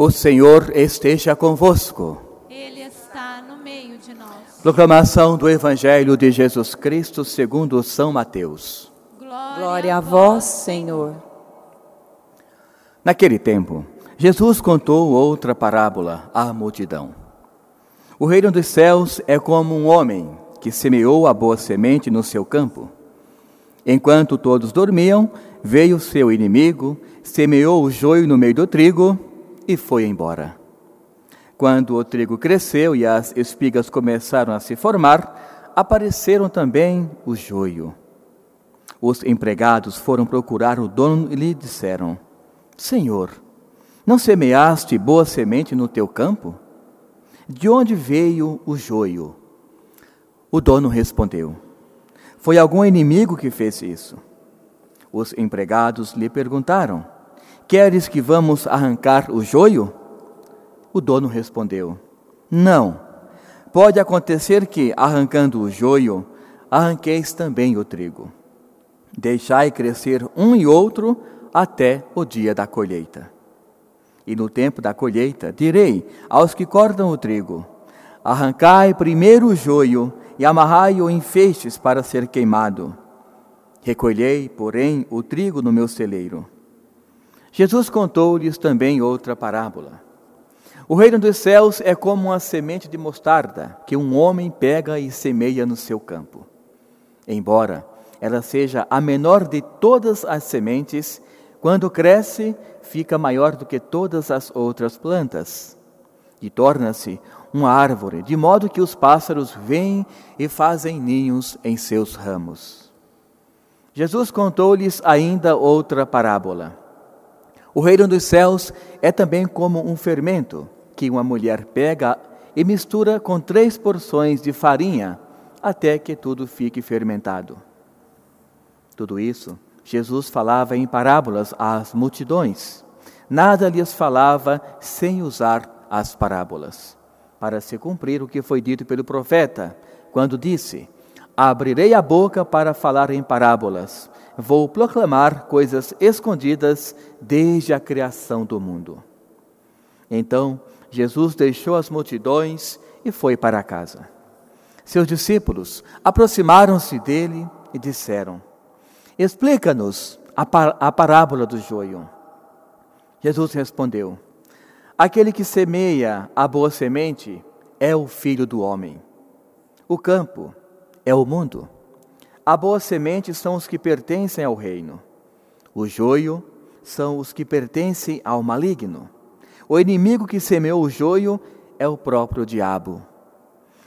O Senhor esteja convosco. Ele está no meio de nós. Proclamação do Evangelho de Jesus Cristo segundo São Mateus. Glória a vós, Senhor. Naquele tempo, Jesus contou outra parábola à multidão. O reino dos céus é como um homem que semeou a boa semente no seu campo. Enquanto todos dormiam, veio seu inimigo, semeou o joio no meio do trigo e foi embora. Quando o trigo cresceu e as espigas começaram a se formar, apareceram também o joio. Os empregados foram procurar o dono e lhe disseram: Senhor, não semeaste boa semente no teu campo? De onde veio o joio? O dono respondeu: Foi algum inimigo que fez isso. Os empregados lhe perguntaram: Queres que vamos arrancar o joio? O dono respondeu: Não. Pode acontecer que, arrancando o joio, arranqueis também o trigo. Deixai crescer um e outro até o dia da colheita. E no tempo da colheita, direi aos que cortam o trigo: Arrancai primeiro o joio e amarrai-o em feixes para ser queimado. Recolhei, porém, o trigo no meu celeiro. Jesus contou-lhes também outra parábola. O reino dos céus é como uma semente de mostarda que um homem pega e semeia no seu campo. Embora ela seja a menor de todas as sementes, quando cresce, fica maior do que todas as outras plantas e torna-se uma árvore, de modo que os pássaros vêm e fazem ninhos em seus ramos. Jesus contou-lhes ainda outra parábola. O reino dos céus é também como um fermento que uma mulher pega e mistura com três porções de farinha até que tudo fique fermentado. Tudo isso Jesus falava em parábolas às multidões. Nada lhes falava sem usar as parábolas para se cumprir o que foi dito pelo profeta, quando disse: Abrirei a boca para falar em parábolas, vou proclamar coisas escondidas desde a criação do mundo. Então Jesus deixou as multidões e foi para casa. Seus discípulos aproximaram-se dele e disseram: Explica-nos a, a parábola do joio. Jesus respondeu: Aquele que semeia a boa semente é o filho do homem. O campo é o mundo. A boa semente são os que pertencem ao reino. O joio são os que pertencem ao maligno. O inimigo que semeou o joio é o próprio diabo.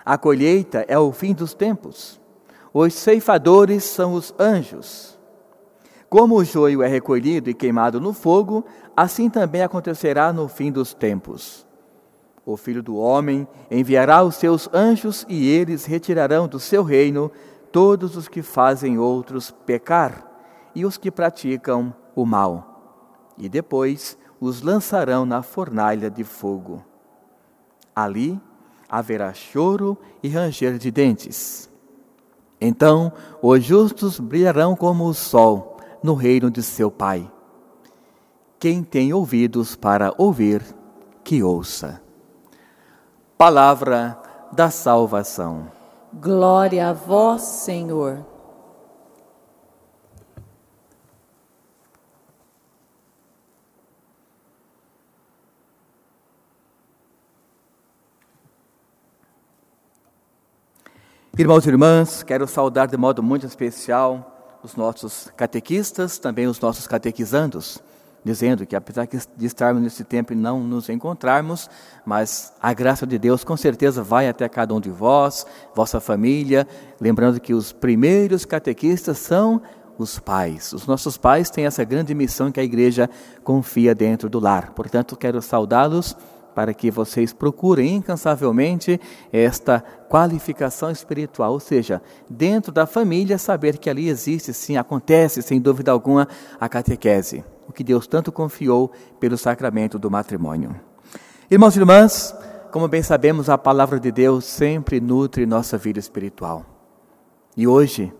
A colheita é o fim dos tempos. Os ceifadores são os anjos. Como o joio é recolhido e queimado no fogo, assim também acontecerá no fim dos tempos. O Filho do Homem enviará os seus anjos e eles retirarão do seu reino todos os que fazem outros pecar e os que praticam o mal. E depois os lançarão na fornalha de fogo. Ali haverá choro e ranger de dentes. Então os justos brilharão como o sol no reino de seu Pai. Quem tem ouvidos para ouvir, que ouça. Palavra da salvação. Glória a vós, Senhor. Irmãos e irmãs, quero saudar de modo muito especial os nossos catequistas, também os nossos catequizandos, dizendo que apesar de estarmos nesse tempo e não nos encontrarmos, mas a graça de Deus com certeza vai até cada um de vós, vossa família, lembrando que os primeiros catequistas são os pais. Os nossos pais têm essa grande missão que a igreja confia dentro do lar. Portanto, quero saudá-los para que vocês procurem incansavelmente esta qualificação espiritual, ou seja, dentro da família, saber que ali existe, sim, acontece, sem dúvida alguma, a catequese, o que Deus tanto confiou pelo sacramento do matrimônio. Irmãos e irmãs, como bem sabemos, a palavra de Deus sempre nutre nossa vida espiritual. E hoje,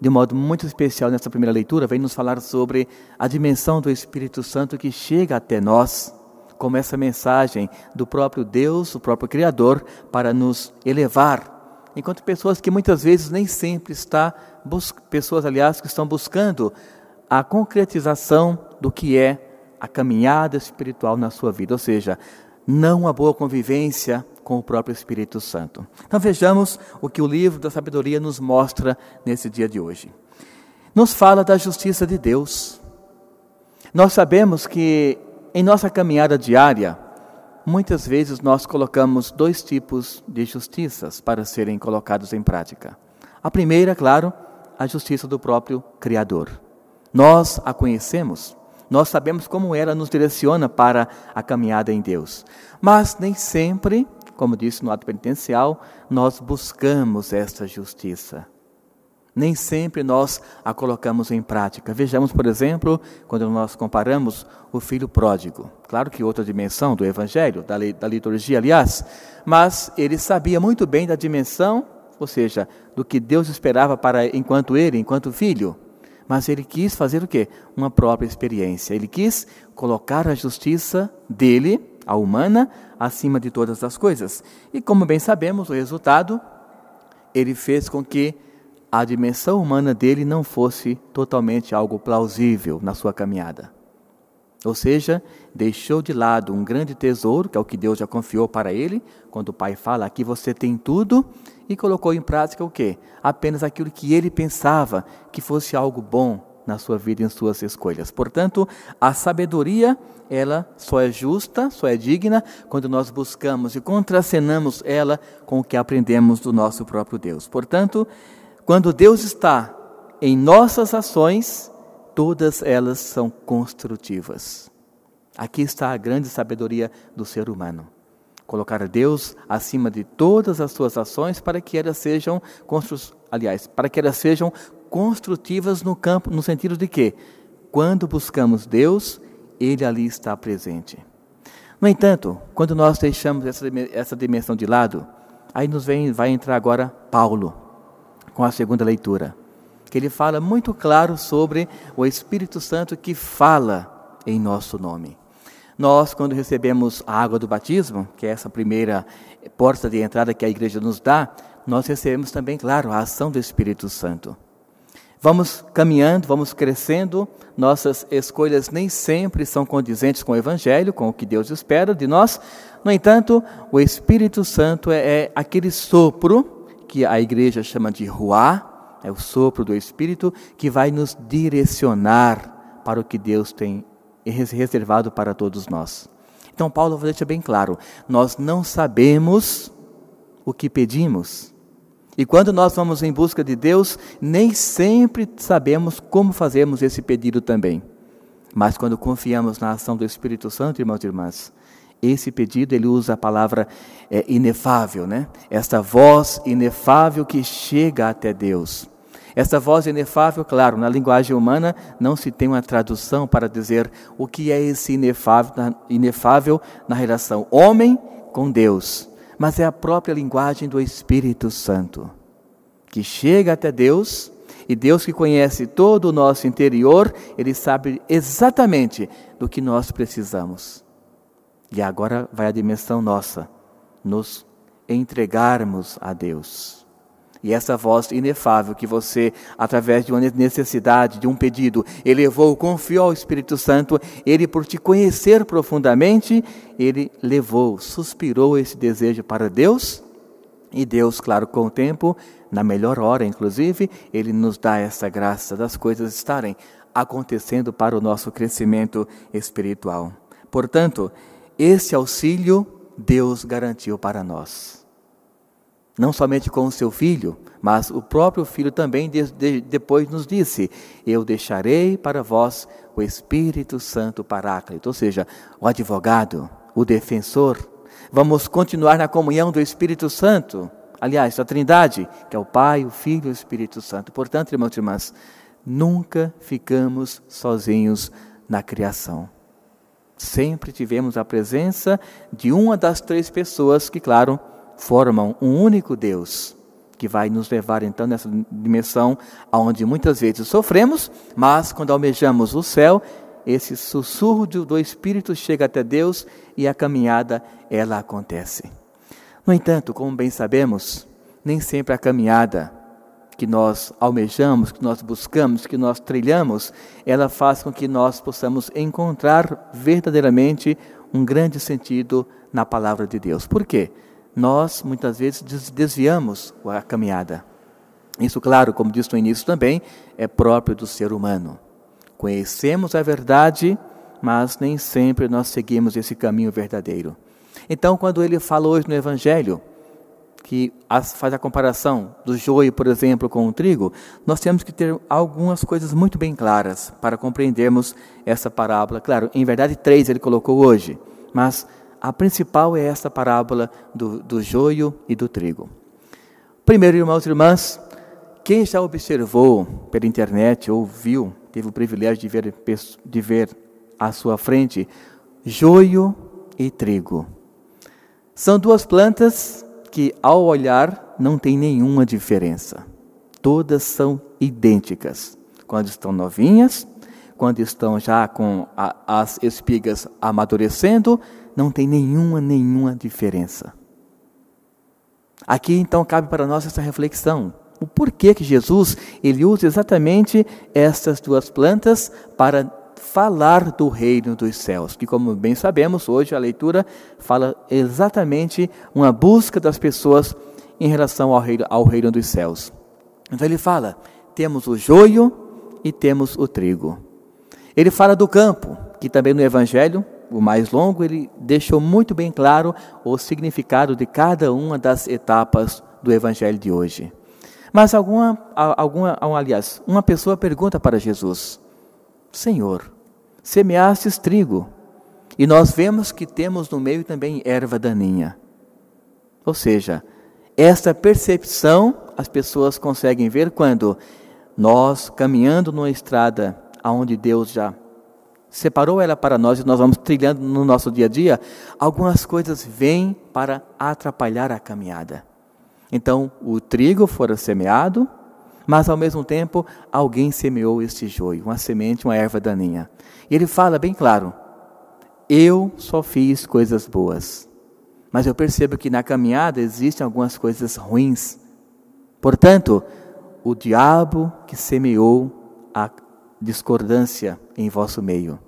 de modo muito especial nessa primeira leitura, vem nos falar sobre a dimensão do Espírito Santo que chega até nós como essa mensagem do próprio Deus, o próprio Criador, para nos elevar. Enquanto pessoas que muitas vezes nem sempre está pessoas, aliás, que estão buscando a concretização do que é a caminhada espiritual na sua vida, ou seja, não a boa convivência com o próprio Espírito Santo. Então vejamos o que o livro da sabedoria nos mostra nesse dia de hoje. Nos fala da justiça de Deus. Nós sabemos que em nossa caminhada diária, muitas vezes nós colocamos dois tipos de justiças para serem colocados em prática. A primeira, claro, a justiça do próprio Criador. Nós a conhecemos, nós sabemos como ela nos direciona para a caminhada em Deus. Mas nem sempre, como disse no ato penitencial, nós buscamos esta justiça. Nem sempre nós a colocamos em prática. Vejamos, por exemplo, quando nós comparamos o filho pródigo. Claro que outra dimensão do Evangelho, da, da liturgia, aliás, mas ele sabia muito bem da dimensão, ou seja, do que Deus esperava para enquanto ele, enquanto filho. Mas ele quis fazer o quê? Uma própria experiência. Ele quis colocar a justiça dele, a humana, acima de todas as coisas. E como bem sabemos, o resultado, ele fez com que a dimensão humana dele não fosse totalmente algo plausível na sua caminhada. Ou seja, deixou de lado um grande tesouro, que é o que Deus já confiou para ele, quando o pai fala: aqui você tem tudo, e colocou em prática o quê? Apenas aquilo que ele pensava que fosse algo bom na sua vida e em suas escolhas. Portanto, a sabedoria, ela só é justa, só é digna quando nós buscamos e contracenamos ela com o que aprendemos do nosso próprio Deus. Portanto, quando Deus está em nossas ações, todas elas são construtivas. Aqui está a grande sabedoria do ser humano colocar Deus acima de todas as suas ações para que elas sejam aliás, para que elas sejam construtivas no campo, no sentido de que quando buscamos Deus, ele ali está presente. No entanto, quando nós deixamos essa, essa dimensão de lado, aí nos vem, vai entrar agora Paulo, com a segunda leitura, que ele fala muito claro sobre o Espírito Santo que fala em nosso nome. Nós, quando recebemos a água do batismo, que é essa primeira porta de entrada que a igreja nos dá, nós recebemos também, claro, a ação do Espírito Santo. Vamos caminhando, vamos crescendo, nossas escolhas nem sempre são condizentes com o Evangelho, com o que Deus espera de nós. No entanto, o Espírito Santo é, é aquele sopro que a igreja chama de ruá, é o sopro do Espírito que vai nos direcionar para o que Deus tem reservado para todos nós. Então, Paulo deixa bem claro: nós não sabemos o que pedimos. E quando nós vamos em busca de Deus, nem sempre sabemos como fazemos esse pedido também. Mas quando confiamos na ação do Espírito Santo, irmãos e irmãs, esse pedido ele usa a palavra é, inefável, né? Esta voz inefável que chega até Deus. Essa voz inefável, claro, na linguagem humana não se tem uma tradução para dizer o que é esse inefável, inefável na relação homem com Deus, mas é a própria linguagem do Espírito Santo, que chega até Deus e Deus que conhece todo o nosso interior, Ele sabe exatamente do que nós precisamos. E agora vai a dimensão nossa, nos entregarmos a Deus. E essa voz inefável que você, através de uma necessidade, de um pedido, elevou, confiou ao Espírito Santo, ele, por te conhecer profundamente, ele levou, suspirou esse desejo para Deus. E Deus, claro, com o tempo, na melhor hora, inclusive, ele nos dá essa graça das coisas estarem acontecendo para o nosso crescimento espiritual. Portanto, esse auxílio Deus garantiu para nós não somente com o seu filho, mas o próprio filho também de, de, depois nos disse: Eu deixarei para vós o Espírito Santo Paráclito, ou seja, o advogado, o defensor. Vamos continuar na comunhão do Espírito Santo, aliás, a Trindade, que é o Pai, o Filho e o Espírito Santo. Portanto, irmãos e irmãs, nunca ficamos sozinhos na criação. Sempre tivemos a presença de uma das três pessoas que, claro, formam um único Deus que vai nos levar então nessa dimensão aonde muitas vezes sofremos, mas quando almejamos o céu, esse sussurro do Espírito chega até Deus e a caminhada ela acontece. No entanto, como bem sabemos, nem sempre a caminhada que nós almejamos, que nós buscamos, que nós trilhamos, ela faz com que nós possamos encontrar verdadeiramente um grande sentido na palavra de Deus. Por quê? Nós muitas vezes desviamos a caminhada. Isso, claro, como disse no início também, é próprio do ser humano. Conhecemos a verdade, mas nem sempre nós seguimos esse caminho verdadeiro. Então, quando ele fala hoje no Evangelho, que faz a comparação do joio, por exemplo, com o trigo, nós temos que ter algumas coisas muito bem claras para compreendermos essa parábola. Claro, em verdade, três ele colocou hoje, mas a principal é essa parábola do, do joio e do trigo. Primeiro, irmãos e irmãs, quem já observou pela internet ou viu, teve o privilégio de ver, de ver à sua frente, joio e trigo. São duas plantas que, ao olhar, não tem nenhuma diferença. Todas são idênticas. Quando estão novinhas, quando estão já com a, as espigas amadurecendo, não tem nenhuma, nenhuma diferença. Aqui então cabe para nós essa reflexão. O porquê que Jesus ele usa exatamente essas duas plantas para falar do reino dos céus, que como bem sabemos, hoje a leitura fala exatamente uma busca das pessoas em relação ao reino, ao reino dos céus. Então ele fala: temos o joio e temos o trigo. Ele fala do campo, que também no evangelho, o mais longo, ele deixou muito bem claro o significado de cada uma das etapas do evangelho de hoje. Mas alguma, alguma, aliás, uma pessoa pergunta para Jesus: Senhor, semeastes trigo, e nós vemos que temos no meio também erva daninha. Ou seja, essa percepção as pessoas conseguem ver quando nós caminhando numa estrada aonde Deus já separou ela para nós e nós vamos trilhando no nosso dia a dia, algumas coisas vêm para atrapalhar a caminhada. Então, o trigo fora semeado, mas ao mesmo tempo alguém semeou este joio, uma semente, uma erva daninha. E ele fala bem claro: eu só fiz coisas boas, mas eu percebo que na caminhada existem algumas coisas ruins. Portanto, o diabo que semeou a discordância em vosso meio.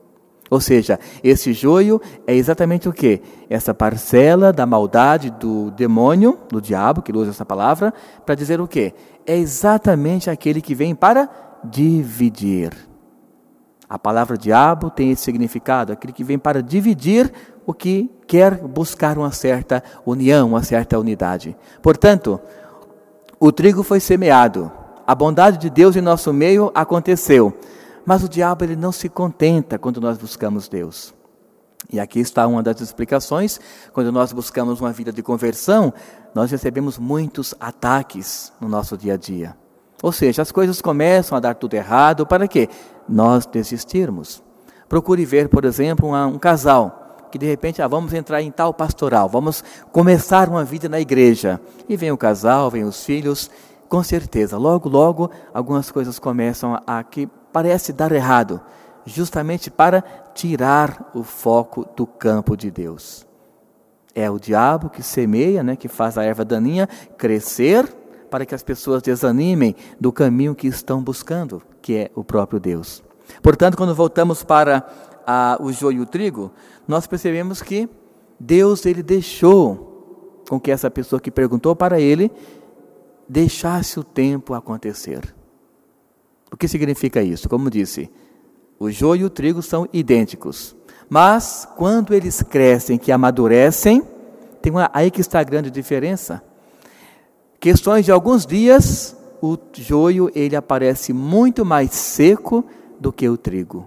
Ou seja, esse joio é exatamente o que? Essa parcela da maldade do demônio, do diabo, que usa essa palavra, para dizer o que? É exatamente aquele que vem para dividir. A palavra diabo tem esse significado, aquele que vem para dividir o que quer buscar uma certa união, uma certa unidade. Portanto, o trigo foi semeado, a bondade de Deus em nosso meio aconteceu. Mas o diabo ele não se contenta quando nós buscamos Deus. E aqui está uma das explicações. Quando nós buscamos uma vida de conversão, nós recebemos muitos ataques no nosso dia a dia. Ou seja, as coisas começam a dar tudo errado para quê? Nós desistirmos. Procure ver, por exemplo, um, um casal que de repente, ah, vamos entrar em tal pastoral, vamos começar uma vida na igreja. E vem o casal, vem os filhos, com certeza, logo, logo, algumas coisas começam a, a que parece dar errado, justamente para tirar o foco do campo de Deus. É o diabo que semeia, né, que faz a erva daninha crescer para que as pessoas desanimem do caminho que estão buscando, que é o próprio Deus. Portanto, quando voltamos para a, o joio e o trigo, nós percebemos que Deus ele deixou com que essa pessoa que perguntou para ele deixasse o tempo acontecer. O que significa isso? Como disse, o joio e o trigo são idênticos. Mas quando eles crescem, que amadurecem, tem uma, aí que está a grande diferença. Questões de alguns dias, o joio ele aparece muito mais seco do que o trigo.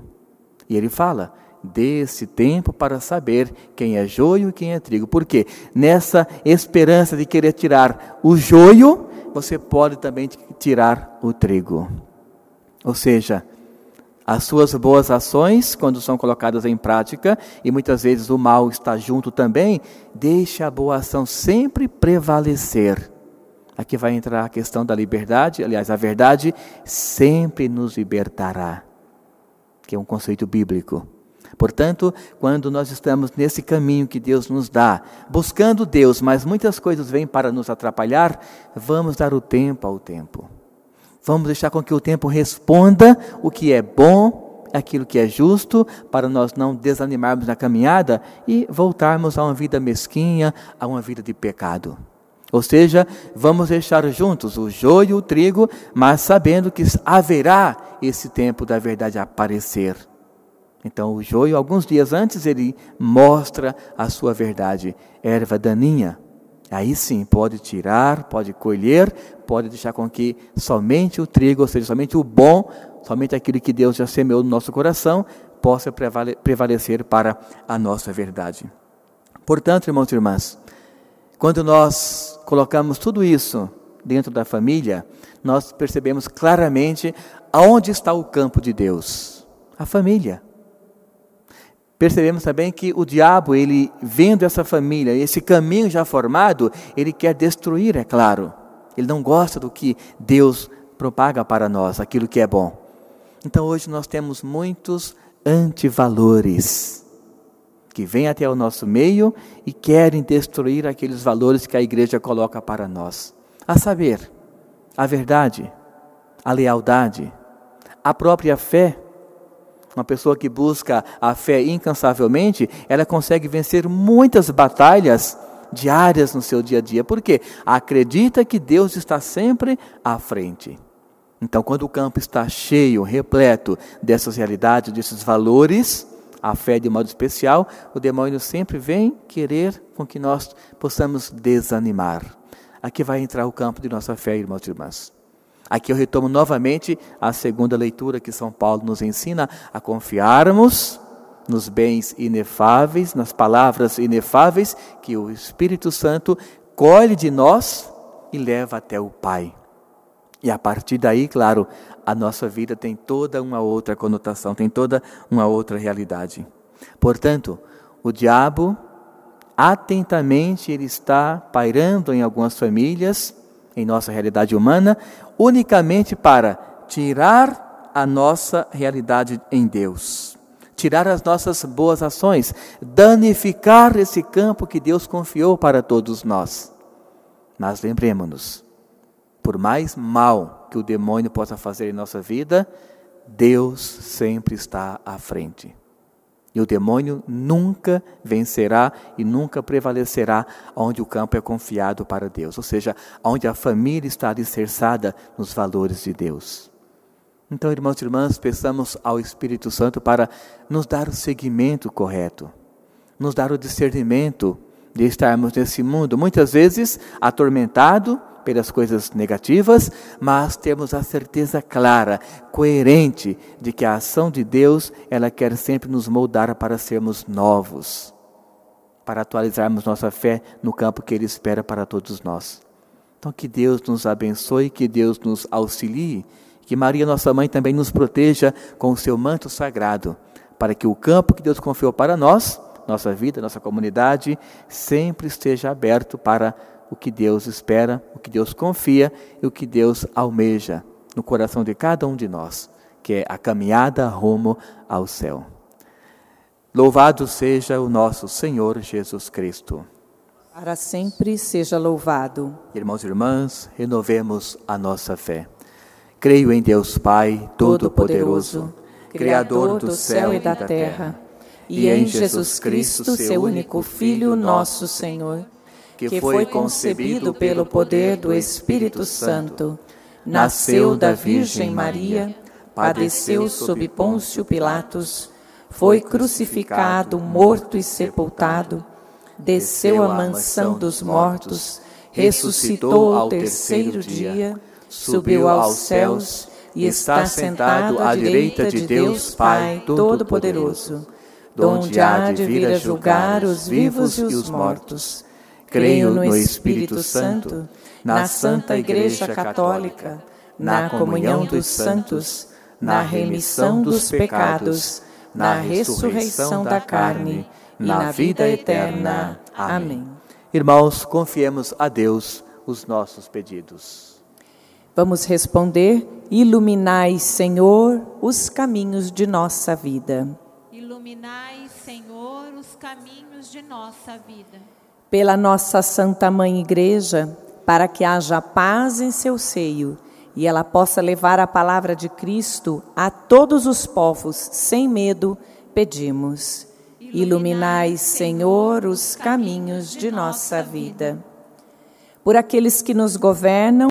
E ele fala: dê esse tempo para saber quem é joio e quem é trigo. Porque nessa esperança de querer tirar o joio, você pode também tirar o trigo. Ou seja, as suas boas ações, quando são colocadas em prática, e muitas vezes o mal está junto também, deixe a boa ação sempre prevalecer. Aqui vai entrar a questão da liberdade, aliás, a verdade sempre nos libertará. que é um conceito bíblico. Portanto, quando nós estamos nesse caminho que Deus nos dá, buscando Deus, mas muitas coisas vêm para nos atrapalhar, vamos dar o tempo ao tempo. Vamos deixar com que o tempo responda o que é bom, aquilo que é justo, para nós não desanimarmos na caminhada e voltarmos a uma vida mesquinha, a uma vida de pecado. Ou seja, vamos deixar juntos o joio e o trigo, mas sabendo que haverá esse tempo da verdade aparecer. Então, o joio, alguns dias antes, ele mostra a sua verdade, erva daninha. Aí sim, pode tirar, pode colher, pode deixar com que somente o trigo, ou seja, somente o bom, somente aquilo que Deus já semeou no nosso coração, possa prevalecer para a nossa verdade. Portanto, irmãos e irmãs, quando nós colocamos tudo isso dentro da família, nós percebemos claramente aonde está o campo de Deus. A família. Percebemos também que o diabo, ele vendo essa família, esse caminho já formado, ele quer destruir, é claro. Ele não gosta do que Deus propaga para nós, aquilo que é bom. Então hoje nós temos muitos antivalores que vêm até o nosso meio e querem destruir aqueles valores que a igreja coloca para nós. A saber, a verdade, a lealdade, a própria fé uma pessoa que busca a fé incansavelmente, ela consegue vencer muitas batalhas diárias no seu dia a dia. Por quê? Acredita que Deus está sempre à frente. Então, quando o campo está cheio, repleto dessas realidades, desses valores, a fé de modo especial, o demônio sempre vem querer com que nós possamos desanimar. Aqui vai entrar o campo de nossa fé, irmãos e irmãs. Aqui eu retomo novamente a segunda leitura que São Paulo nos ensina a confiarmos nos bens inefáveis, nas palavras inefáveis que o Espírito Santo colhe de nós e leva até o Pai. E a partir daí, claro, a nossa vida tem toda uma outra conotação, tem toda uma outra realidade. Portanto, o diabo, atentamente, ele está pairando em algumas famílias, em nossa realidade humana, unicamente para tirar a nossa realidade em Deus, tirar as nossas boas ações, danificar esse campo que Deus confiou para todos nós. Mas lembremos-nos, por mais mal que o demônio possa fazer em nossa vida, Deus sempre está à frente. E o demônio nunca vencerá e nunca prevalecerá onde o campo é confiado para Deus, ou seja, onde a família está alicerçada nos valores de Deus. Então, irmãos e irmãs, peçamos ao Espírito Santo para nos dar o seguimento correto, nos dar o discernimento de estarmos nesse mundo, muitas vezes atormentado pelas coisas negativas, mas temos a certeza clara, coerente, de que a ação de Deus, ela quer sempre nos moldar para sermos novos, para atualizarmos nossa fé no campo que Ele espera para todos nós. Então, que Deus nos abençoe, que Deus nos auxilie, que Maria, nossa mãe, também nos proteja com o seu manto sagrado, para que o campo que Deus confiou para nós, nossa vida, nossa comunidade, sempre esteja aberto para o que Deus espera, o que Deus confia e o que Deus almeja no coração de cada um de nós, que é a caminhada rumo ao céu. Louvado seja o nosso Senhor Jesus Cristo. Para sempre seja louvado. Irmãos e irmãs, renovemos a nossa fé. Creio em Deus Pai Todo-Poderoso, Criador do céu e da terra, e em Jesus Cristo, seu único Filho, nosso Senhor que foi concebido pelo poder do Espírito Santo, nasceu da Virgem Maria, padeceu sob Pôncio Pilatos, foi crucificado, morto e sepultado, desceu à mansão dos mortos, ressuscitou ao terceiro dia, subiu aos céus e está sentado à direita de Deus Pai Todo-Poderoso, donde há de vir a julgar os vivos e os mortos. Creio no Espírito Santo, na Santa Igreja Católica, na comunhão dos santos, na remissão dos pecados, na ressurreição da carne e na vida eterna. Amém. Irmãos, confiemos a Deus os nossos pedidos. Vamos responder: Iluminai, Senhor, os caminhos de nossa vida. Iluminai, Senhor, os caminhos de nossa vida. Pela nossa Santa Mãe Igreja, para que haja paz em seu seio e ela possa levar a palavra de Cristo a todos os povos sem medo, pedimos. Iluminai, Senhor, os caminhos de nossa vida. Por aqueles que nos governam,